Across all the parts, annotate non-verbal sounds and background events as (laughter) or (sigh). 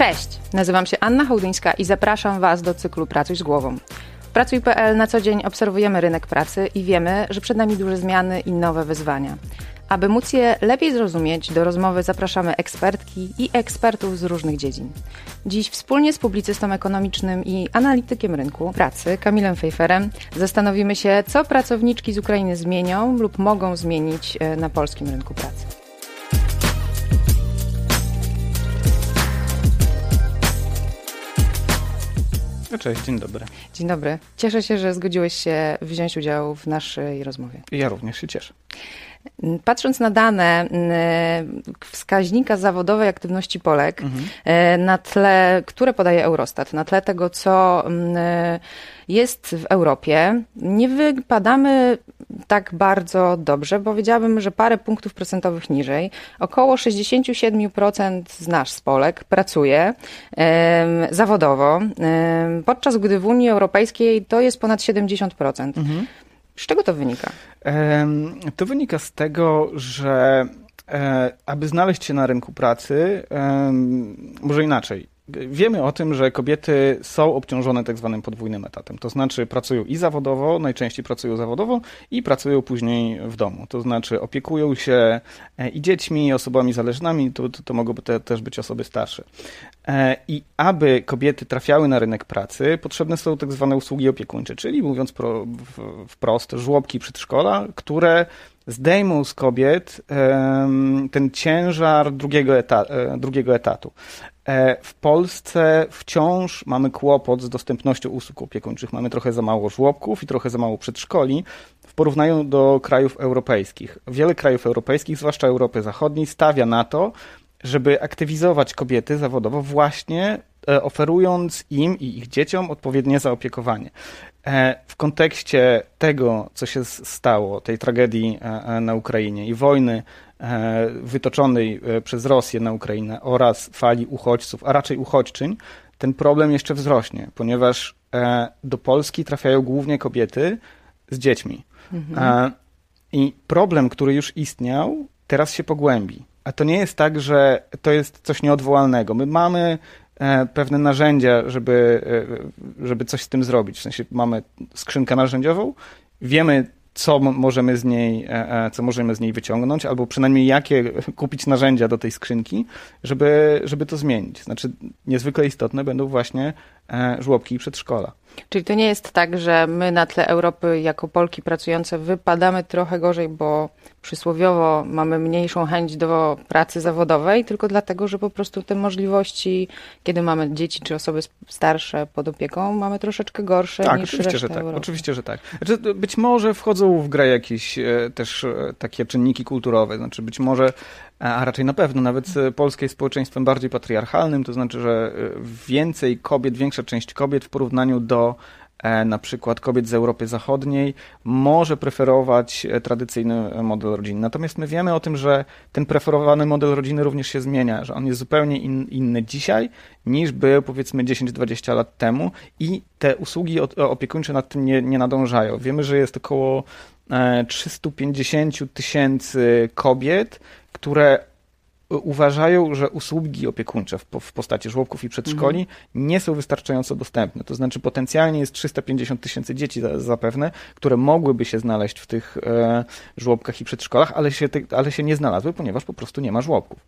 Cześć, nazywam się Anna Hołdyńska i zapraszam Was do cyklu Pracuj z głową. W Pracuj.pl na co dzień obserwujemy rynek pracy i wiemy, że przed nami duże zmiany i nowe wyzwania. Aby móc je lepiej zrozumieć, do rozmowy zapraszamy ekspertki i ekspertów z różnych dziedzin. Dziś wspólnie z publicystą ekonomicznym i analitykiem rynku pracy Kamilem Fejferem zastanowimy się, co pracowniczki z Ukrainy zmienią lub mogą zmienić e, na polskim rynku pracy. No cześć, dzień dobry. Dzień dobry. Cieszę się, że zgodziłeś się wziąć udział w naszej rozmowie. Ja również się cieszę. Patrząc na dane wskaźnika zawodowej aktywności Polek, mhm. na tle, które podaje Eurostat, na tle tego, co jest w Europie, nie wypadamy tak bardzo dobrze. Powiedziałabym, że parę punktów procentowych niżej. Około 67% z nas, Polek, pracuje zawodowo, podczas gdy w Unii Europejskiej to jest ponad 70%. Mhm. Z czego to wynika? To wynika z tego, że e, aby znaleźć się na rynku pracy, może inaczej, Wiemy o tym, że kobiety są obciążone tak zwanym podwójnym etatem. To znaczy pracują i zawodowo, najczęściej pracują zawodowo i pracują później w domu. To znaczy opiekują się e, i dziećmi, i osobami zależnymi, to, to, to mogą te, też być osoby starsze. E, I aby kobiety trafiały na rynek pracy, potrzebne są tak zwane usługi opiekuńcze, czyli mówiąc pro, wprost, żłobki przedszkola, które zdejmą z kobiet ten ciężar drugiego, eta, e, drugiego etatu. E, w Polsce wciąż mamy kłopot z dostępnością usług opiekuńczych. Mamy trochę za mało żłobków i trochę za mało przedszkoli w porównaniu do krajów europejskich. Wiele krajów europejskich, zwłaszcza Europy Zachodniej, stawia na to, żeby aktywizować kobiety zawodowo właśnie e, oferując im i ich dzieciom odpowiednie zaopiekowanie. E, w kontekście tego, co się stało, tej tragedii na Ukrainie i wojny E, wytoczonej e, przez Rosję na Ukrainę oraz fali uchodźców, a raczej uchodźczyń, ten problem jeszcze wzrośnie, ponieważ e, do Polski trafiają głównie kobiety z dziećmi. Mhm. I problem, który już istniał, teraz się pogłębi. A to nie jest tak, że to jest coś nieodwołalnego. My mamy pewne narzędzia, żeby, żeby coś z tym zrobić. W sensie mamy skrzynkę narzędziową, wiemy, co możemy z niej, e, e, co możemy z niej wyciągnąć, albo przynajmniej jakie (laughs) kupić narzędzia do tej skrzynki, żeby, żeby to zmienić. Znaczy, niezwykle istotne będą właśnie e, żłobki i przedszkola. Czyli to nie jest tak, że my na tle Europy jako Polki pracujące wypadamy trochę gorzej, bo przysłowiowo mamy mniejszą chęć do pracy zawodowej, tylko dlatego, że po prostu te możliwości, kiedy mamy dzieci czy osoby starsze pod opieką, mamy troszeczkę gorsze tak, niż oczywiście, że tak. Europy. Oczywiście, że tak. Znaczy, być może wchodzą w grę jakieś e, też e, takie czynniki kulturowe, znaczy być może a raczej na pewno nawet polskie jest społeczeństwem bardziej patriarchalnym, to znaczy, że e, więcej kobiet, większa część kobiet w porównaniu do E, na przykład kobiet z Europy Zachodniej może preferować e, tradycyjny model rodziny. Natomiast my wiemy o tym, że ten preferowany model rodziny również się zmienia, że on jest zupełnie in, inny dzisiaj niż był powiedzmy 10-20 lat temu i te usługi opiekuńcze nad tym nie, nie nadążają. Wiemy, że jest około 350 e, tysięcy kobiet, które uważają, że usługi opiekuńcze w, postaci żłobków i przedszkoli mhm. nie są wystarczająco dostępne. To znaczy potencjalnie jest 350 tysięcy dzieci zapewne, które mogłyby się znaleźć w tych e, żłobkach i przedszkolach, ale się, ale się nie znalazły, ponieważ po prostu nie ma żłobków.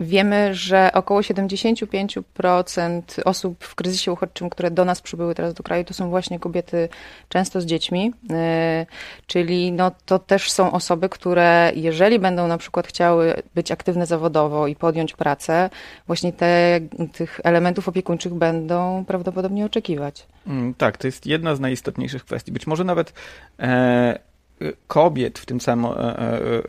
Wiemy, że około 75% osób w kryzysie uchodźczym, które do nas przybyły teraz do kraju, to są właśnie kobiety często z dziećmi, y, czyli no, to też są osoby, które jeżeli będą na przykład chciały być aktywne zawodowo i podjąć pracę, właśnie te, tych elementów opiekuńczych będą prawdopodobnie oczekiwać. Mm, tak, to jest jedna z najistotniejszych kwestii. Być może nawet e, kobiet w tym samym, e, e, e,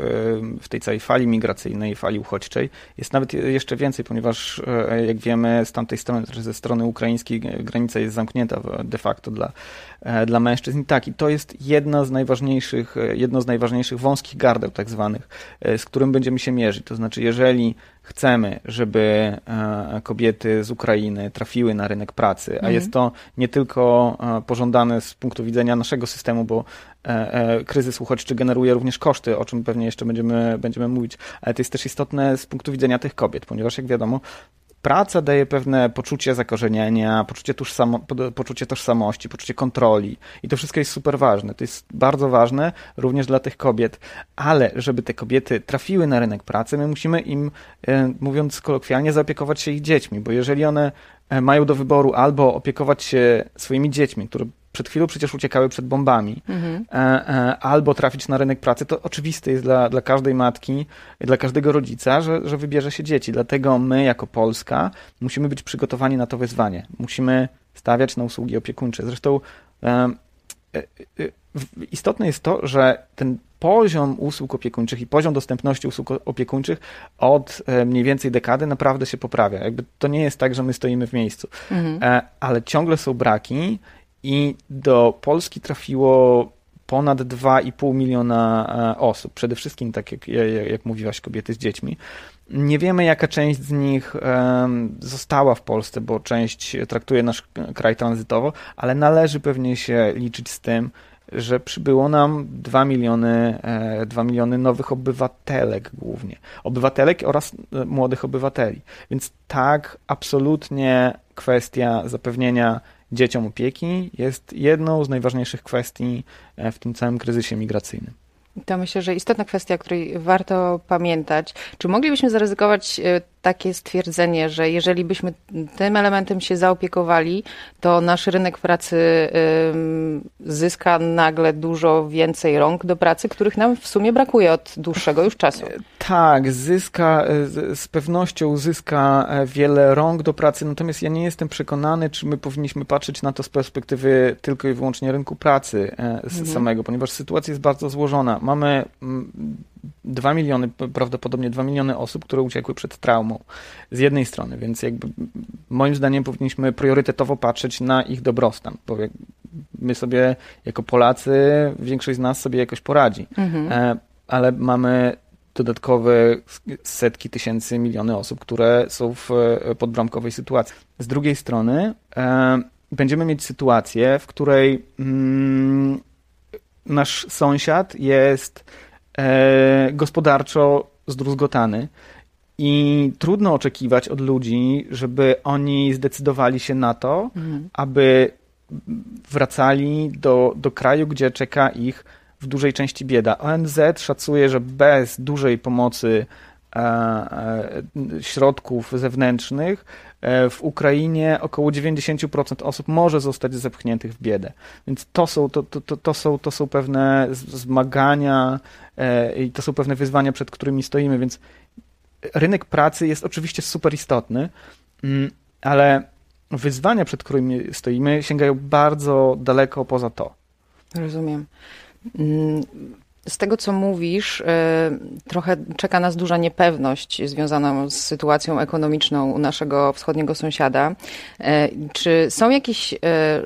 w tej całej fali migracyjnej, fali uchodźczej jest nawet jeszcze więcej, ponieważ jak wiemy z tamtej strony, ze strony ukraińskiej granica jest zamknięta de facto dla, dla mężczyzn. I tak, i to jest jedna z najważniejszych, jedno z najważniejszych wąskich gardeł tak zwanych, z którym będziemy się mierzyć. To znaczy, jeżeli chcemy, żeby kobiety z Ukrainy trafiły na rynek pracy, a mhm. jest to nie tylko pożądane z punktu widzenia naszego systemu, bo E, e, kryzys uchodźczy generuje również koszty, o czym pewnie jeszcze będziemy, będziemy mówić, ale to jest też istotne z punktu widzenia tych kobiet, ponieważ jak wiadomo, praca daje pewne poczucie zakorzenienia, poczucie, tożsamo, poczucie tożsamości, poczucie kontroli. I to wszystko jest super ważne. To jest bardzo ważne również dla tych kobiet, ale żeby te kobiety trafiły na rynek pracy, my musimy im, e, mówiąc kolokwialnie, zaopiekować się ich dziećmi, bo jeżeli one mają do wyboru albo opiekować się swoimi dziećmi, które przed chwilą przecież uciekały przed bombami, mhm. E, e, albo trafić na rynek pracy, to oczywiste jest dla, dla każdej matki, dla każdego rodzica, że, że wybierze się dzieci. Dlatego my, jako Polska, musimy być przygotowani na to wyzwanie. Musimy stawiać na usługi opiekuńcze. Zresztą e, istotne jest to, że ten poziom usług opiekuńczych i poziom dostępności usług opiekuńczych od mniej więcej dekady naprawdę się poprawia. Jakby to nie jest tak, że my stoimy w miejscu, mhm. ale ciągle są braki i do Polski trafiło ponad 2,5 miliona e, osób. Przede wszystkim, tak jak, jak mówiłaś, kobiety z dziećmi. Nie wiemy, jaka część z nich została w Polsce, bo część traktuje nasz kraj tranzytowo, ale należy pewnie się liczyć z tym, że przybyło nam 2 miliony, 2 e, miliony nowych obywatelek głównie. Obywatelek oraz e, młodych obywateli. Więc tak, absolutnie kwestia zapewnienia dzieciom opieki jest jedną z najważniejszych kwestii e, w tym całym kryzysie migracyjnym. To myślę, że istotna kwestia, o której warto pamiętać. Czy moglibyśmy zaryzykować e, takie stwierdzenie, że jeżeli byśmy tym elementem się zaopiekowali, to nasz rynek pracy zyska nagle dużo więcej rąk do pracy, których nam w sumie brakuje od dłuższego już czasu. Tak, zyska, z pewnością zyska e, wiele rąk do pracy, natomiast ja nie jestem przekonany, czy my powinniśmy patrzeć na to z perspektywy tylko i wyłącznie rynku pracy e, mhm. samego, ponieważ sytuacja jest bardzo złożona. Mamy 2 miliony, prawdopodobnie 2 miliony osób, które uciekły przed traumą z jednej strony, więc jakby moim zdaniem powinniśmy priorytetowo patrzeć na ich dobrostan, bo my sobie jako Polacy, większość z nas sobie jakoś poradzi, mhm. E, ale mamy dodatkowe setki tysięcy, miliony osób, które są w e, podbramkowej sytuacji. Z drugiej strony e, będziemy mieć sytuację, w której mm, nasz sąsiad jest e, gospodarczo zdruzgotany i trudno oczekiwać od ludzi, żeby oni zdecydowali się na to, mhm. aby wracali do, do kraju, gdzie czeka ich w dużej części bieda. ONZ szacuje, że bez dużej pomocy środków zewnętrznych e, w Ukrainie około 90% osób może zostać zepchniętych w biedę. Więc to są, to, to, to, są, to są pewne zmagania i to są pewne wyzwania, przed którymi stoimy, więc rynek pracy jest oczywiście super istotny, mm, ale wyzwania, przed którymi stoimy, sięgają bardzo daleko poza to. Rozumiem. Z tego, co mówisz, y, trochę czeka nas duża niepewność związana z sytuacją ekonomiczną naszego wschodniego sąsiada. Y, czy są jakieś y,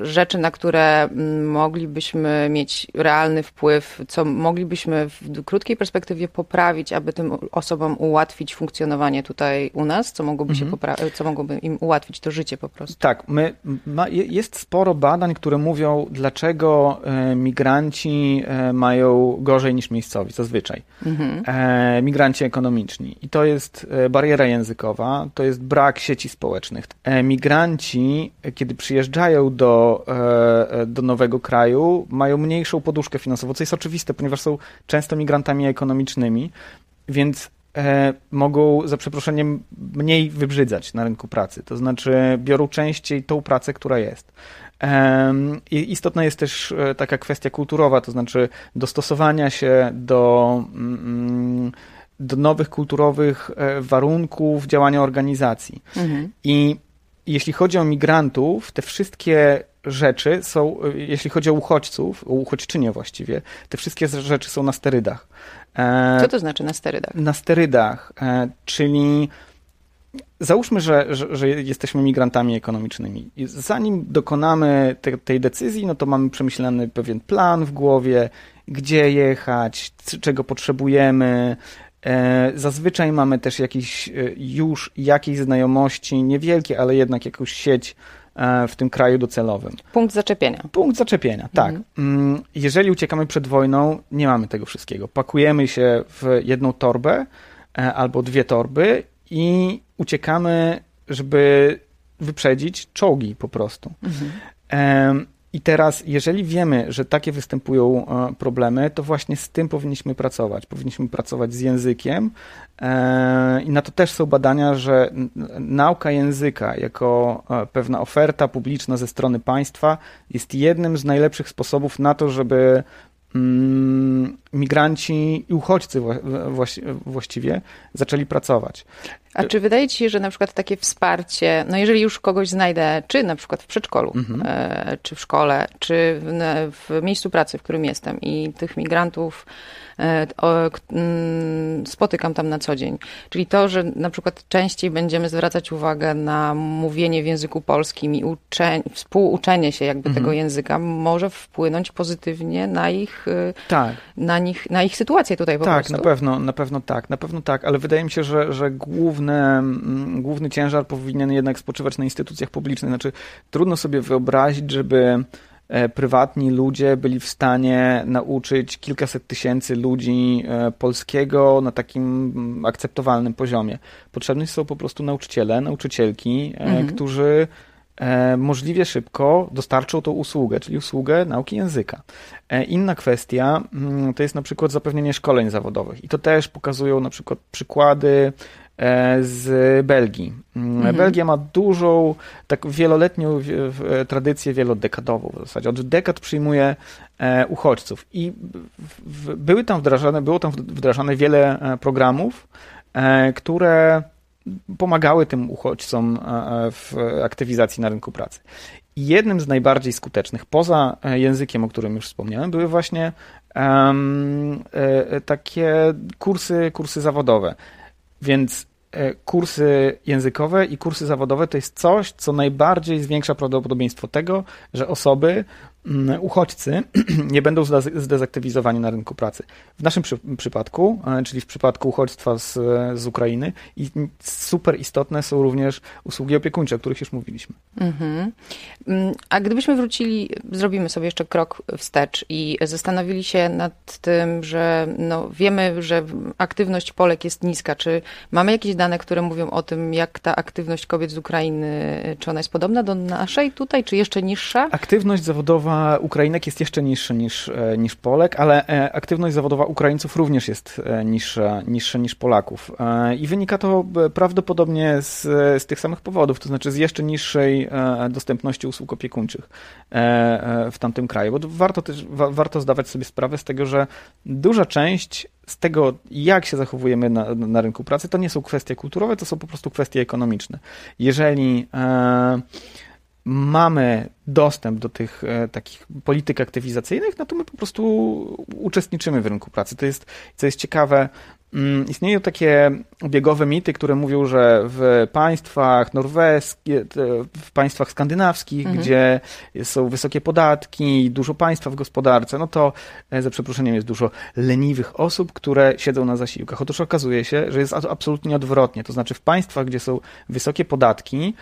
rzeczy, na które mm, moglibyśmy mieć realny wpływ, co moglibyśmy w krótkiej perspektywie poprawić, aby tym osobom ułatwić funkcjonowanie tutaj u nas? Co mogłoby, mhm. się popra- co mogłoby im ułatwić to życie po prostu? Tak, my, ma, jest sporo badań, które mówią, dlaczego migranci mają gorzej gorzej niż miejscowi, zazwyczaj. Mhm. E, migranci ekonomiczni. I to jest e, bariera językowa, to jest brak sieci społecznych. E, migranci, kiedy przyjeżdżają do, e, do nowego kraju, mają mniejszą poduszkę finansową, co jest oczywiste, ponieważ są często migrantami ekonomicznymi, więc e, mogą za przeproszeniem mniej wybrzydzać na rynku pracy. To znaczy biorą częściej tą pracę, która jest. I istotna jest też e, taka kwestia kulturowa, to znaczy dostosowania się do, mm, do nowych kulturowych e, warunków działania organizacji. Mhm. I jeśli chodzi o migrantów, te wszystkie rzeczy są, e, jeśli chodzi o uchodźców, o uchodźczynie właściwie, te wszystkie rzeczy są na sterydach. Co to znaczy na sterydach? Na sterydach, czyli Załóżmy, że, że, że, jesteśmy migrantami ekonomicznymi. I zanim dokonamy te, tej decyzji, no to mamy przemyślany pewien plan w głowie, gdzie jechać, czego potrzebujemy. E, zazwyczaj mamy też jakiś, e, już jakieś znajomości, niewielkie, ale jednak jakąś sieć e, w tym kraju docelowym. Punkt zaczepienia. Punkt zaczepienia, tak. Mhm. Jeżeli uciekamy przed wojną, nie mamy tego wszystkiego. Pakujemy się w jedną torbę albo dwie torby i uciekamy żeby wyprzedzić czołgi po prostu. Mhm. I teraz, jeżeli wiemy, że takie występują e, problemy, to właśnie z tym powinniśmy pracować. Powinniśmy pracować z językiem e, i na to też są badania, że nauka języka jako e, pewna oferta publiczna ze strony państwa jest jednym z najlepszych sposobów na to, żeby mm, migranci i uchodźcy właściwie zaczęli pracować. A czy wydaje ci się, że na przykład takie wsparcie, no jeżeli już kogoś znajdę, czy na przykład w przedszkolu, mhm. E, czy w szkole, czy w, miejscu pracy, w którym jestem i tych migrantów E, mm, spotykam tam na co dzień. Czyli to, że na przykład częściej będziemy zwracać uwagę na mówienie w języku polskim i uczeń, współuczenie się jakby mhm. tego języka może wpłynąć pozytywnie na ich, e, tak. na nich, na ich sytuację tutaj po tak, prostu. Tak, na pewno, na pewno tak, na pewno tak, ale wydaje mi się, że, że główne, mm, główny ciężar powinien jednak spoczywać na instytucjach publicznych. Znaczy, trudno sobie wyobrazić, żeby E, prywatni ludzie byli w stanie nauczyć kilkaset tysięcy ludzi e, polskiego na takim mm, akceptowalnym poziomie. Potrzebni są po prostu nauczyciele, nauczycielki, e, mhm. którzy możliwie szybko dostarczą tą usługę, czyli usługę nauki języka. Inna kwestia mm, to jest na przykład zapewnienie szkoleń zawodowych i to też pokazują na przykład przykłady E, z Belgii. Mm, mhm. Belgia ma dużą, tak wieloletnią tradycję, wielodekadową w zasadzie. Od dekad przyjmuje e, uchodźców i były tam wdrażane, było tam wdrażane wiele e, programów, które pomagały tym uchodźcom w aktywizacji na rynku pracy. I jednym z najbardziej skutecznych, poza językiem, o którym już wspomniałem, były właśnie um, takie kursy, kursy zawodowe. Więc e, kursy językowe i kursy zawodowe to jest coś, co najbardziej zwiększa prawdopodobieństwo tego, że osoby uchodźcy (clears throat) nie będą zdezaktywizowani na rynku pracy. W naszym przy, przypadku, e, czyli w przypadku uchodźstwa z, z Ukrainy, i super istotne są również usługi opiekuńcze, o których już mówiliśmy. Mhm. Mm, a gdybyśmy wrócili, zrobimy sobie jeszcze krok wstecz i zastanowili się nad tym, że no, wiemy, że aktywność Polek jest niska. Czy mamy jakieś dane, które mówią o tym, jak ta aktywność kobiet z Ukrainy, czy ona jest podobna do naszej tutaj, czy jeszcze niższa? Aktywność zawodowa Ukrainek jest jeszcze niższy niż, e, niż Polek, ale e, aktywność zawodowa Ukraińców również jest e, niższa, niższa niż Polaków. I wynika to prawdopodobnie z, z tych samych powodów, to znaczy z jeszcze niższej dostępności usług opiekuńczych w tamtym kraju. Bo warto też warto zdawać sobie sprawę z tego, że duża część z tego, jak się zachowujemy na, na rynku pracy, to nie są kwestie kulturowe, to są po prostu kwestie ekonomiczne. Jeżeli e, mamy dostęp do tych e, takich polityk aktywizacyjnych, no to my po prostu uczestniczymy w rynku pracy. To jest, co jest ciekawe, mm, istnieją takie obiegowe mity, które mówią, że w państwach norweskich, w państwach skandynawskich, mhm. gdzie są wysokie podatki, dużo państwa w gospodarce, no to e, za przeproszeniem jest dużo leniwych osób, które siedzą na zasiłkach. Otóż okazuje się, że jest absolutnie odwrotnie. To znaczy w państwach, gdzie są wysokie podatki,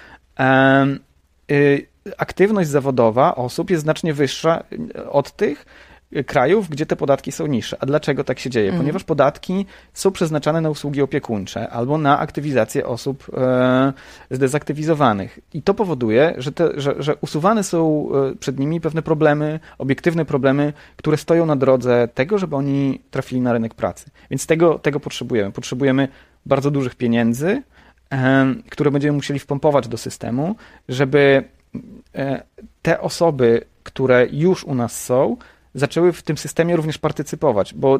aktywność zawodowa osób jest znacznie wyższa od tych krajów, gdzie te podatki są niższe. A dlaczego tak się dzieje? Mhm. Ponieważ podatki są przeznaczane na usługi opiekuńcze albo na aktywizację osób e, zdezaktywizowanych. I to powoduje, że, te, że, że usuwane są przed nimi pewne problemy, obiektywne problemy, które stoją na drodze tego, żeby oni trafili na rynek pracy. Więc tego, tego potrzebujemy. Potrzebujemy bardzo dużych pieniędzy, które będziemy musieli wpompować do systemu, żeby e, te osoby, które już u nas są, zaczęły w tym systemie również partycypować, bo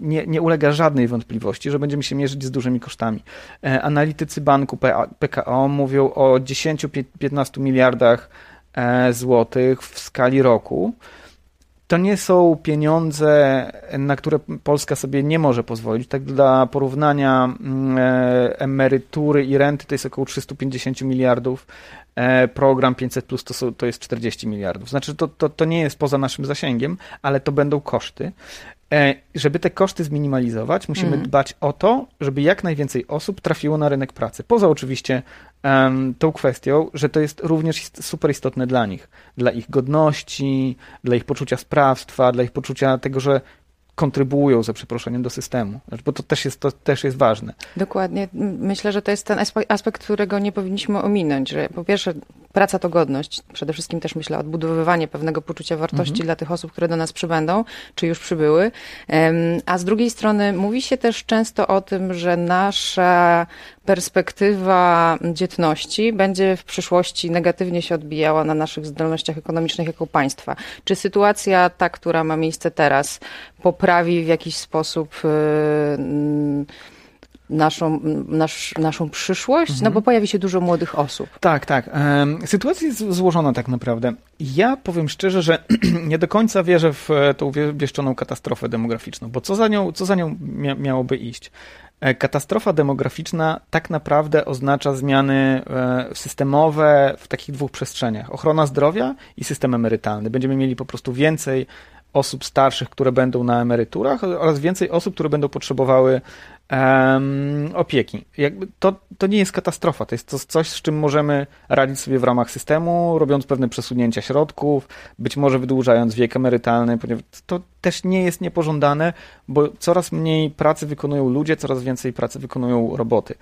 nie, nie ulega żadnej wątpliwości, że będziemy się mierzyć z dużymi kosztami. E, analitycy banku PKO mówią o 10-15 miliardach e, złotych w skali roku to nie są pieniądze, na które Polska sobie nie może pozwolić. Tak dla porównania mm, e, emerytury i renty to jest około 350 miliardów. E, program 500 plus to, to jest 40 miliardów. Znaczy to, to, to nie jest poza naszym zasięgiem, ale to będą koszty. E, żeby te koszty zminimalizować, musimy mm. dbać o to, żeby jak najwięcej osób trafiło na rynek pracy. Poza oczywiście um, tą kwestią, że to jest również super istotne dla nich, dla ich godności, dla ich poczucia sprawstwa, dla ich poczucia tego, że kontrybuują, za przeproszeniem, do systemu, znaczy, bo to też jest, to też jest ważne. Dokładnie. Myślę, że to jest ten aspekt, którego nie powinniśmy ominąć, że po pierwsze praca to godność, przede wszystkim też myślę odbudowywanie pewnego poczucia wartości mhm. dla tych osób, które do nas przybędą, czy już przybyły, a z drugiej strony mówi się też często o tym, że nasza perspektywa dzietności będzie w przyszłości negatywnie się odbijała na naszych zdolnościach ekonomicznych jako państwa. Czy sytuacja ta, która ma miejsce teraz, poprawi w jakiś sposób yy, naszą, nasz, naszą przyszłość, mhm. no bo mhm. pojawi się dużo młodych osób. Tak, tak. Sytuacja jest złożona tak naprawdę. Ja powiem szczerze, że (clears throat) nie do końca wierzę w e, tą wieszczoną katastrofę demograficzną, bo co za nią, co za nią miałoby iść? E, katastrofa demograficzna tak naprawdę oznacza zmiany e, systemowe w takich dwóch przestrzeniach: ochrona zdrowia i system emerytalny. Będziemy mieli po prostu więcej osób starszych, które będą na emeryturach oraz więcej osób, które będą potrzebowały um, opieki. Jakby to, to nie jest katastrofa, to jest to coś, z czym możemy radzić sobie w ramach systemu, robiąc pewne przesunięcia środków, być może wydłużając wiek emerytalny, ponieważ to też nie jest niepożądane, bo coraz mniej pracy wykonują ludzie, coraz więcej pracy wykonują roboty.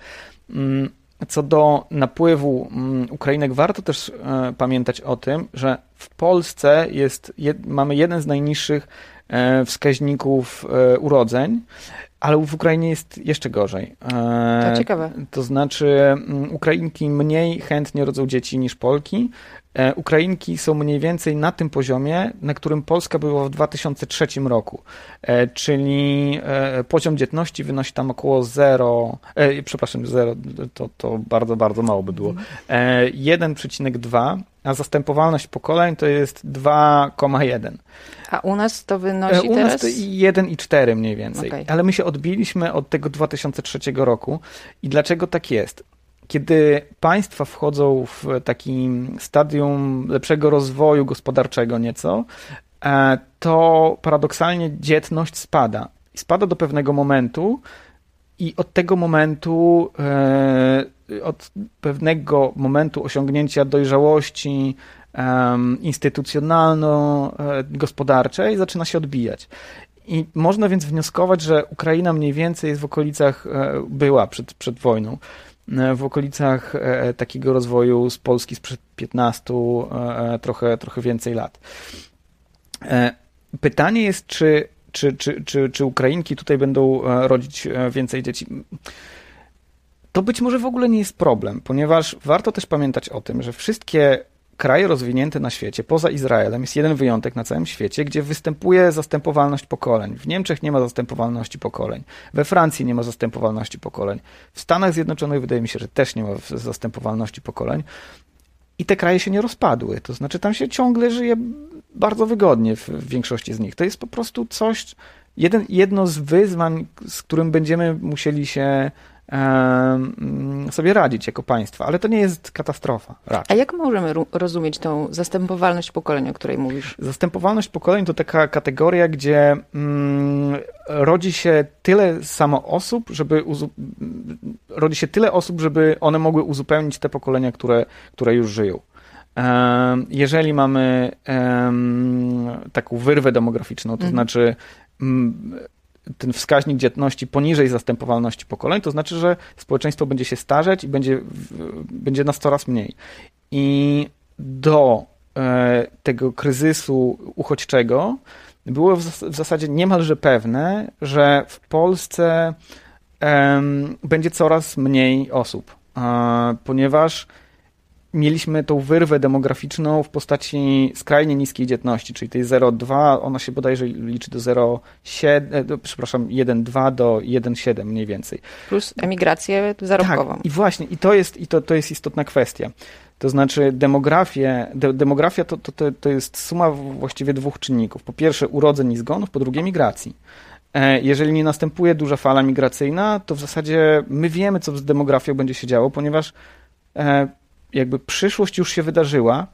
Mm, co do napływu mm, Ukrainek, warto też e, pamiętać o tym, że w Polsce jest, mamy jeden z najniższych e, wskaźników e, urodzeń, ale w Ukrainie jest jeszcze gorzej. To ciekawe. To znaczy, mm, Ukrainki mniej chętnie rodzą dzieci niż Polki. E, Ukrainki są mniej więcej na tym poziomie, na którym Polska była w 2003 roku, e, czyli e, poziom dzietności wynosi tam około 0, przepraszam, 0, to, to bardzo, bardzo mało by było, 1,2, a zastępowalność pokoleń to jest 2,1. A u nas to wynosi u teraz? U nas to 1,4 mniej więcej. Okay. Ale my się odbiliśmy od tego 2003 roku. I dlaczego tak jest? Kiedy państwa wchodzą w takim stadium lepszego rozwoju gospodarczego nieco, e, to paradoksalnie dzietność spada. Spada do pewnego momentu i od tego momentu, e, od pewnego momentu osiągnięcia dojrzałości instytucjonalno-gospodarczej zaczyna się odbijać. I można więc wnioskować, że Ukraina mniej więcej jest w okolicach, e, była przed, przed wojną, E, w okolicach e, takiego rozwoju z Polski sprzed 15, e, trochę, trochę więcej lat. Pytanie jest, czy, czy, czy, czy, czy Ukrainki tutaj będą rodzić więcej dzieci? To być może w ogóle nie jest problem, ponieważ warto też pamiętać o tym, że wszystkie kraje rozwinięte na świecie, poza Izraelem, jest jeden wyjątek na całym świecie, gdzie występuje zastępowalność pokoleń. W Niemczech nie ma zastępowalności pokoleń, we Francji nie ma zastępowalności pokoleń, w Stanach Zjednoczonych wydaje mi się, że też nie ma zastępowalności pokoleń. I te kraje się nie rozpadły. To znaczy, tam się ciągle żyje bardzo wygodnie w, w większości z nich. To jest po prostu coś, jeden, jedno z wyzwań, z którym będziemy musieli się sobie radzić jako państwo, ale to nie jest katastrofa. Raczej. A jak możemy rozumieć tą zastępowalność pokoleń, o której mówisz? Zastępowalność pokoleń to taka kategoria, gdzie mm, rodzi się tyle samo osób, żeby rodzi się tyle osób, żeby one mogły uzupełnić te pokolenia, które, które już żyją. Jeżeli mamy taką wyrwę demograficzną, to mhm. znaczy ten wskaźnik dzietności poniżej zastępowalności pokoleń, to znaczy, że społeczeństwo będzie się starzeć i będzie, będzie nas coraz mniej. I do e, tego kryzysu uchodźczego było w, zasadzie niemalże pewne, że w Polsce będzie coraz mniej osób, ponieważ mieliśmy tą wyrwę demograficzną w postaci skrajnie niskiej dzietności, czyli tej 0,2, ona się bodajże liczy do 0,7, e, przepraszam, 1,2 do 1,7 mniej więcej. Plus emigrację zarobkową. Tak, i właśnie, i to jest, i to, to jest istotna kwestia. To znaczy demografię, de, demografia to, to, to jest suma właściwie dwóch czynników. Po pierwsze urodzeń i zgonów, po drugie migracji. E, jeżeli nie następuje duża fala migracyjna, to w zasadzie my wiemy, co z demografią będzie się działo, ponieważ e, jakby przyszłość już się wydarzyła,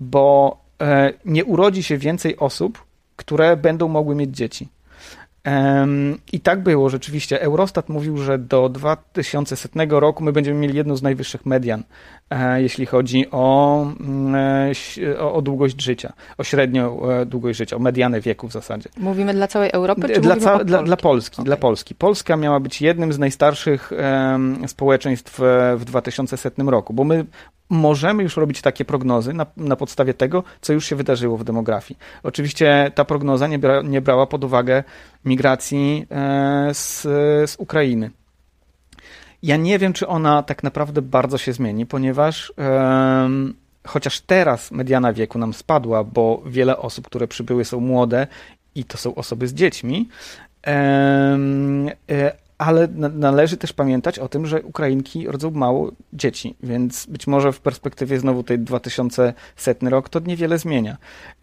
bo e, nie urodzi się więcej osób, które będą mogły mieć dzieci. I tak było rzeczywiście. Eurostat mówił, że do 2100 roku my będziemy mieli jedną z najwyższych median, e, jeśli chodzi o, mm, e, o, o długość życia, o średnią e, długość życia, o medianę wieku w zasadzie. Mówimy dla całej Europy? Czy dla, ca dla, dla, Polski. Okay. Dla Polski. Polska miała być jednym z najstarszych społeczeństw w 2100 roku, bo my możemy już robić takie prognozy na, na podstawie tego, co już się wydarzyło w demografii. Oczywiście ta prognoza nie, bra, nie brała pod uwagę migracji e, z, z Ukrainy. Ja nie wiem, czy ona tak naprawdę bardzo się zmieni, ponieważ chociaż teraz mediana wieku nam spadła, bo wiele osób, które przybyły są młode i to są osoby z dziećmi, e, ale należy też pamiętać o tym, że Ukrainki rodzą mało dzieci, więc być może w perspektywie znowu tej 2100 rok to niewiele zmienia.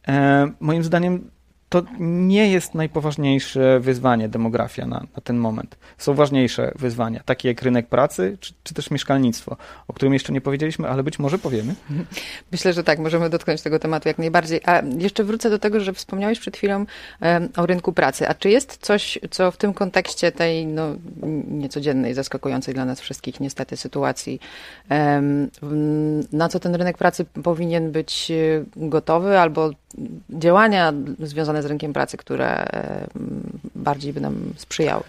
E, moim zdaniem to nie jest najpoważniejsze wyzwanie demografia na, na, ten moment. Są ważniejsze wyzwania, takie jak rynek pracy, czy, czy, też mieszkalnictwo, o którym jeszcze nie powiedzieliśmy, ale być może powiemy. (laughs) Myślę, że tak, możemy dotknąć tego tematu jak najbardziej. A jeszcze wrócę do tego, że wspomniałeś przed chwilą o rynku pracy. A czy jest coś, co w tym kontekście tej no, niecodziennej, zaskakującej dla nas wszystkich niestety sytuacji, na co ten rynek pracy powinien być e, gotowy albo działania związane z rynkiem pracy, które bardziej by nam sprzyjały?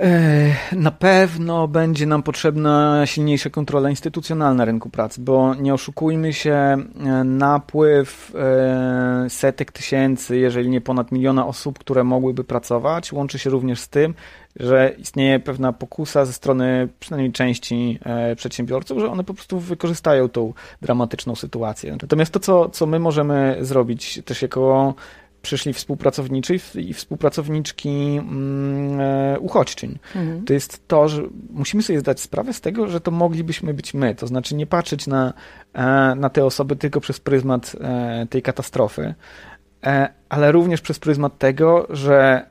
E, na pewno będzie nam potrzebna silniejsza kontrola instytucjonalna rynku pracy, bo nie oszukujmy się, e, napływ e, setek tysięcy, jeżeli nie ponad miliona osób, które mogłyby pracować, łączy się również z tym, że istnieje pewna pokusa ze strony przynajmniej części przedsiębiorców, że one po prostu wykorzystają tą dramatyczną sytuację. Natomiast to, co, co my możemy zrobić też jako przyszli współpracowniczy i współpracowniczki mm, e, uchodźczyń. Mhm. To jest to, że musimy sobie zdać sprawę z tego, że to moglibyśmy być my. To znaczy nie patrzeć na, e, na te osoby tylko przez pryzmat e, tej katastrofy, ale również przez pryzmat tego, że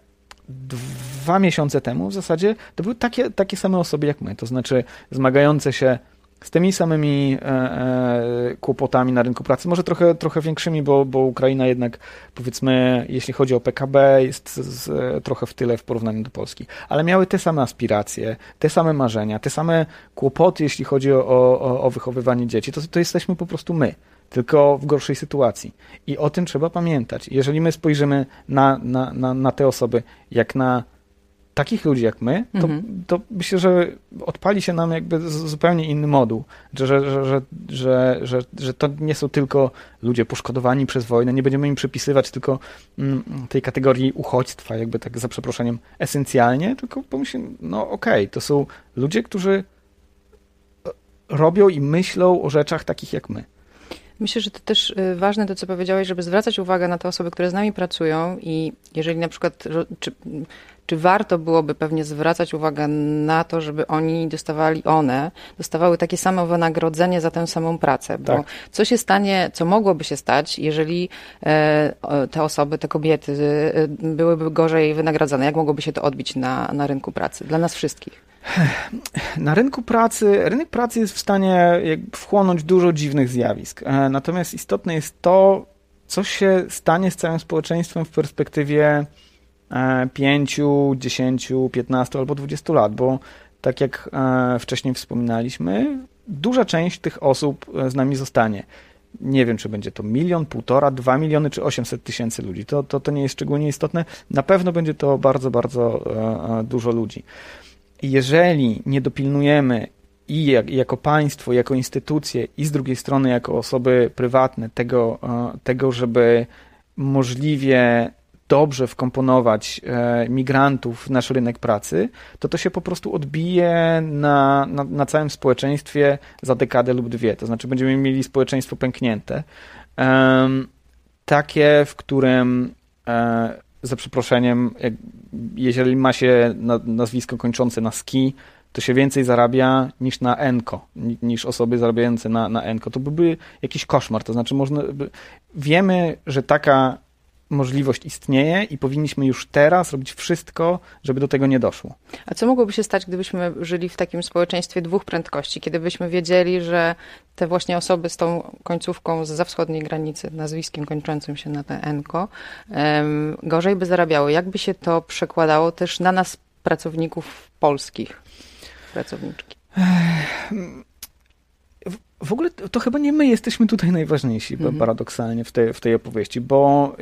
dwa miesiące temu w zasadzie to były takie, takie same osoby jak my, to znaczy zmagające się z tymi samymi e, e, kłopotami na rynku pracy, może trochę, trochę większymi, bo, bo Ukraina jednak, powiedzmy, jeśli chodzi o PKB, jest z, trochę w tyle w porównaniu do Polski. Ale miały te same aspiracje, te same marzenia, te same kłopoty, jeśli chodzi o, o, o wychowywanie dzieci. To, to jesteśmy po prostu my tylko w gorszej sytuacji. I o tym trzeba pamiętać. Jeżeli my spojrzymy na, na, na, na te osoby jak na takich ludzi jak my, to, mhm. to myślę, że odpali się nam jakby zupełnie inny moduł, że, że, że, że, że, że to nie są tylko ludzie poszkodowani przez wojnę, nie będziemy im przypisywać tylko mm, tej kategorii uchodźstwa, jakby tak za przeproszeniem esencjalnie, tylko pomyślimy, no okej, okay, to są ludzie, którzy robią i myślą o rzeczach takich jak my. Myślę, że to też y, ważne to, co powiedziałeś, żeby zwracać uwagę na te osoby, które z nami pracują i jeżeli na przykład, czy, czy warto byłoby pewnie zwracać uwagę na to, żeby oni dostawali, one dostawały takie samo wynagrodzenie za tę samą pracę, bo tak. co się stanie, co mogłoby się stać, jeżeli e, te osoby, te kobiety e, byłyby gorzej wynagradzane? Jak mogłoby się to odbić na, na rynku pracy? Dla nas wszystkich. Na rynku pracy, rynek pracy jest w stanie wchłonąć dużo dziwnych zjawisk. E, natomiast istotne jest to, co się stanie z całym społeczeństwem w perspektywie 5, 10, 15 albo 20 lat, bo tak jak e, wcześniej wspominaliśmy, duża część tych osób e, z nami zostanie. Nie wiem, czy będzie to milion, półtora, dwa miliony, czy 800 tysięcy ludzi. To, to, to nie jest szczególnie istotne. Na pewno będzie to bardzo, bardzo dużo ludzi. Jeżeli nie dopilnujemy i jak, jako państwo, jako instytucje, i z drugiej strony jako osoby prywatne tego, tego żeby możliwie dobrze wkomponować e, migrantów w nasz rynek pracy, to to się po prostu odbije na, na, na całym społeczeństwie za dekadę lub dwie. To znaczy będziemy mieli społeczeństwo pęknięte. Takie, w którym e, za przeproszeniem, jeżeli ma się nazwisko kończące na ski, to się więcej zarabia niż na enko, niż osoby zarabiające na, na enko. To byłby jakiś koszmar. To znaczy, można, wiemy, że taka możliwość istnieje i powinniśmy już teraz robić wszystko, żeby do tego nie doszło. A co mogłoby się stać, gdybyśmy żyli w takim społeczeństwie dwóch prędkości, kiedy byśmy wiedzieli, że te właśnie osoby z tą końcówką za wschodniej granicy, nazwiskiem kończącym się na te enko, um, gorzej by zarabiały? Jak by się to przekładało też na nas, pracowników polskich, pracowniczki? W ogóle to chyba nie my jesteśmy tutaj najważniejsi, mhm. paradoksalnie, w tej, w tej opowieści, bo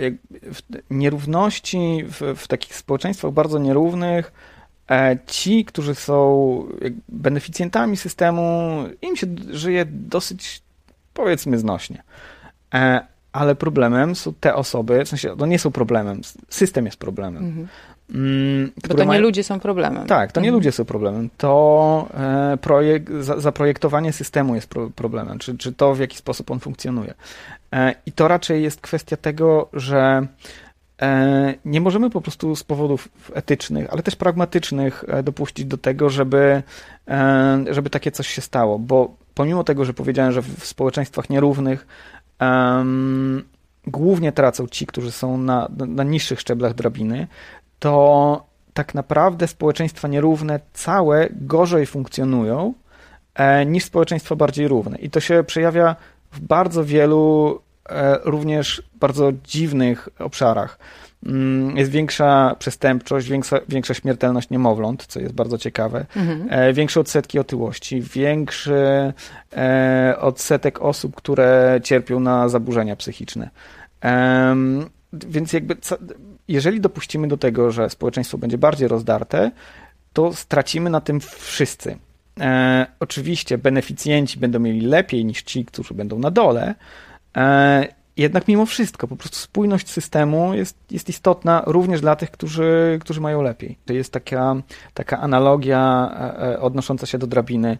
nierówności w, w takich społeczeństwach bardzo nierównych, e, ci, którzy są beneficjentami systemu, im się żyje dosyć, powiedzmy, znośnie. E, ale problemem są te osoby, w sensie, to nie są problemem, system jest problemem. Mhm. Mm, Bo to nie ludzie są problemem. Tak, to nie mhm. ludzie są problemem. To e, projekt, za, zaprojektowanie systemu jest pro, problemem, czy, czy to w jaki sposób on funkcjonuje. E, I to raczej jest kwestia tego, że e, nie możemy po prostu z powodów etycznych, ale też pragmatycznych e, dopuścić do tego, żeby, e, żeby takie coś się stało, bo pomimo tego, że powiedziałem, że w społeczeństwach nierównych głównie tracą ci, którzy są na, na niższych szczeblach drabiny, to tak naprawdę społeczeństwa nierówne całe gorzej funkcjonują e, niż społeczeństwa bardziej równe. I to się przejawia w bardzo wielu e, również bardzo dziwnych obszarach. Mm, jest większa przestępczość, większa, większa śmiertelność niemowląt, co jest bardzo ciekawe, mhm. E, większe odsetki otyłości, większy odsetek osób, które cierpią na zaburzenia psychiczne. Więc jakby jeżeli dopuścimy do tego, że społeczeństwo będzie bardziej rozdarte, to stracimy na tym wszyscy. E, oczywiście beneficjenci będą mieli lepiej niż ci, którzy będą na dole, e, jednak mimo wszystko po prostu spójność systemu jest, jest istotna również dla tych, którzy, którzy mają lepiej. To jest taka, taka analogia e, e odnosząca się do drabiny.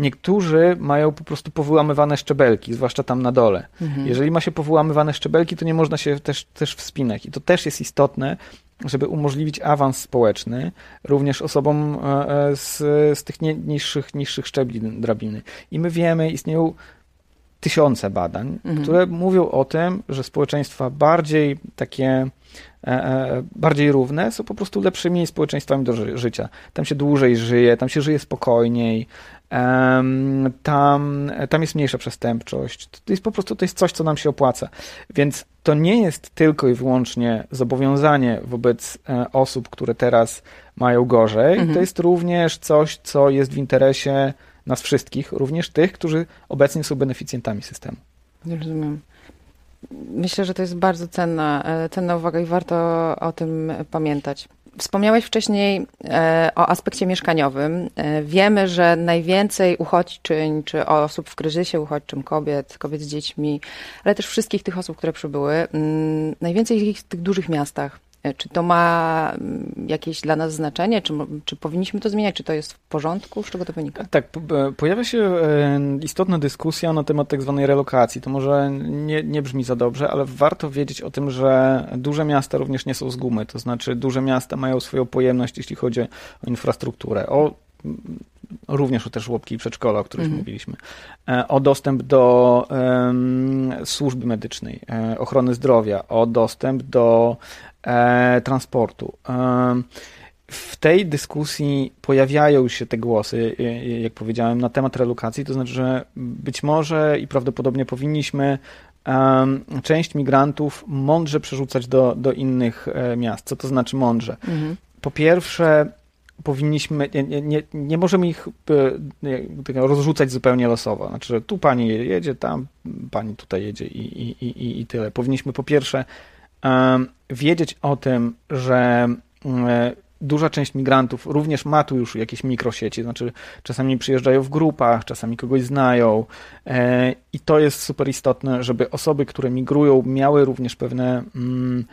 Niektórzy mają po prostu powyłamywane szczebelki, zwłaszcza tam na dole. Mhm. Jeżeli ma się powyłamywane szczebelki, to nie można się też, też wspinać. I to też jest istotne, żeby umożliwić awans społeczny również osobom e, e, z, z tych niższych, niższych szczebli drabiny. I my wiemy, istnieją tysiące badań, mhm. które mówią o tym, że społeczeństwa bardziej takie e, bardziej równe są po prostu lepszymi społeczeństwami do życia. Tam się dłużej żyje, tam się żyje spokojniej, tam, tam jest mniejsza przestępczość. To jest po prostu to jest coś, co nam się opłaca. Więc to nie jest tylko i wyłącznie zobowiązanie wobec e, osób, które teraz mają gorzej. Mhm. To jest również coś, co jest w interesie nas wszystkich, również tych, którzy obecnie są beneficjentami systemu. Rozumiem. Myślę, że to jest bardzo cenna, e, cenna uwaga i warto o tym pamiętać. Wspomniałeś wcześniej e, o aspekcie mieszkaniowym. E, wiemy, że najwięcej uchodźczyń, czy osób w kryzysie uchodźczym, kobiet, kobiet z dziećmi, ale też wszystkich tych osób, które przybyły, mm, najwięcej ich w tych dużych miastach. E, czy to ma mm, jakieś dla nas znaczenie? Czy, czy powinniśmy to zmieniać? Czy to jest w porządku? Z czego to wynika? Tak, pojawia się e, istotna dyskusja na temat tak zwanej relokacji. To może nie, nie brzmi za dobrze, ale warto wiedzieć o tym, że duże miasta również nie są z gumy. To znaczy duże miasta mają swoją pojemność, jeśli chodzi o infrastrukturę, o również o te żłobki i przedszkola, o których mhm. mówiliśmy, e, o dostęp do um, służby medycznej, ochrony zdrowia, o dostęp do e, transportu. E, w tej dyskusji pojawiają się te głosy, e, e, jak powiedziałem, na temat relokacji, to znaczy, że być może i prawdopodobnie powinniśmy część migrantów mądrze przerzucać do, do innych e, miast. Co to znaczy mądrze? Mhm. Po pierwsze, powinniśmy, nie, nie, nie możemy ich rozrzucać zupełnie losowo. Znaczy, że tu pani jedzie, tam pani tutaj jedzie i, i, i, i tyle. Powinniśmy po pierwsze wiedzieć o tym, że mm, duża część migrantów również ma tu już jakieś mikrosieci, znaczy czasami przyjeżdżają w grupach, czasami kogoś znają e, i to jest super istotne, żeby osoby, które migrują, miały również pewne mm,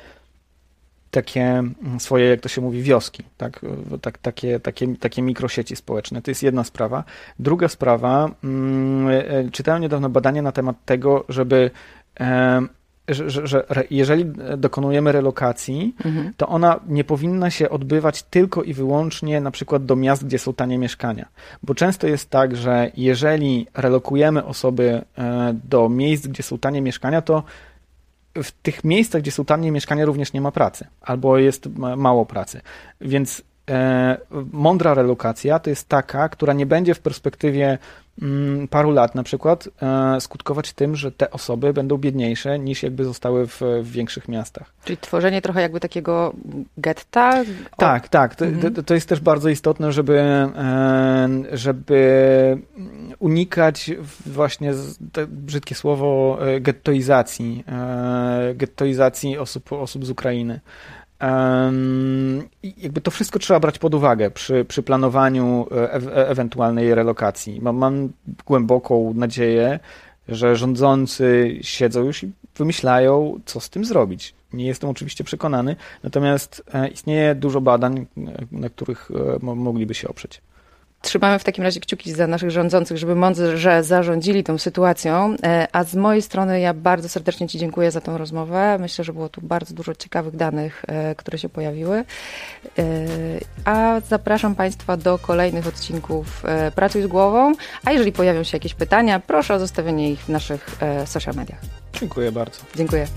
takie mm, swoje, jak to się mówi, wioski, tak? tak takie, takie, takie mikrosieci społeczne. To jest jedna sprawa. Druga sprawa, e, czytałem niedawno badanie na temat tego, żeby że, że, że, jeżeli dokonujemy relokacji, mhm. to ona nie powinna się odbywać tylko i wyłącznie na przykład do miast, gdzie są tanie mieszkania. Bo często jest tak, że jeżeli relokujemy osoby e, do miejsc, gdzie są tanie mieszkania, to w tych miejscach, gdzie są tanie mieszkania, również nie ma pracy, albo jest mało pracy. Więc mądra relokacja to jest taka, która nie będzie w perspektywie mm, paru lat na przykład e, skutkować tym, że te osoby będą biedniejsze niż jakby zostały w, w większych miastach. Czyli tworzenie trochę jakby takiego getta? Tak, tak. To, mhm. to, to, jest też bardzo istotne, żeby, e, żeby unikać właśnie brzydkie słowo e, gettoizacji, e, gettoizacji osób, osób z Ukrainy. Jakby to wszystko trzeba brać pod uwagę przy, przy planowaniu e, e ewentualnej relokacji. Mam, mam, głęboką nadzieję, że rządzący siedzą już i wymyślają, co z tym zrobić. Nie jestem oczywiście przekonany, natomiast e, istnieje dużo badań, na których e, mogliby się oprzeć. Trzymamy w takim razie kciuki za naszych rządzących, żeby mądrze zarządzili tą sytuacją. E, a z mojej strony ja bardzo serdecznie Ci dziękuję za tą rozmowę. Myślę, że było tu bardzo dużo ciekawych danych, e, które się pojawiły. E, a zapraszam Państwa do kolejnych odcinków Pracuj z głową. A jeżeli pojawią się jakieś pytania, proszę o zostawienie ich w naszych social mediach. Dziękuję bardzo. Dziękuję.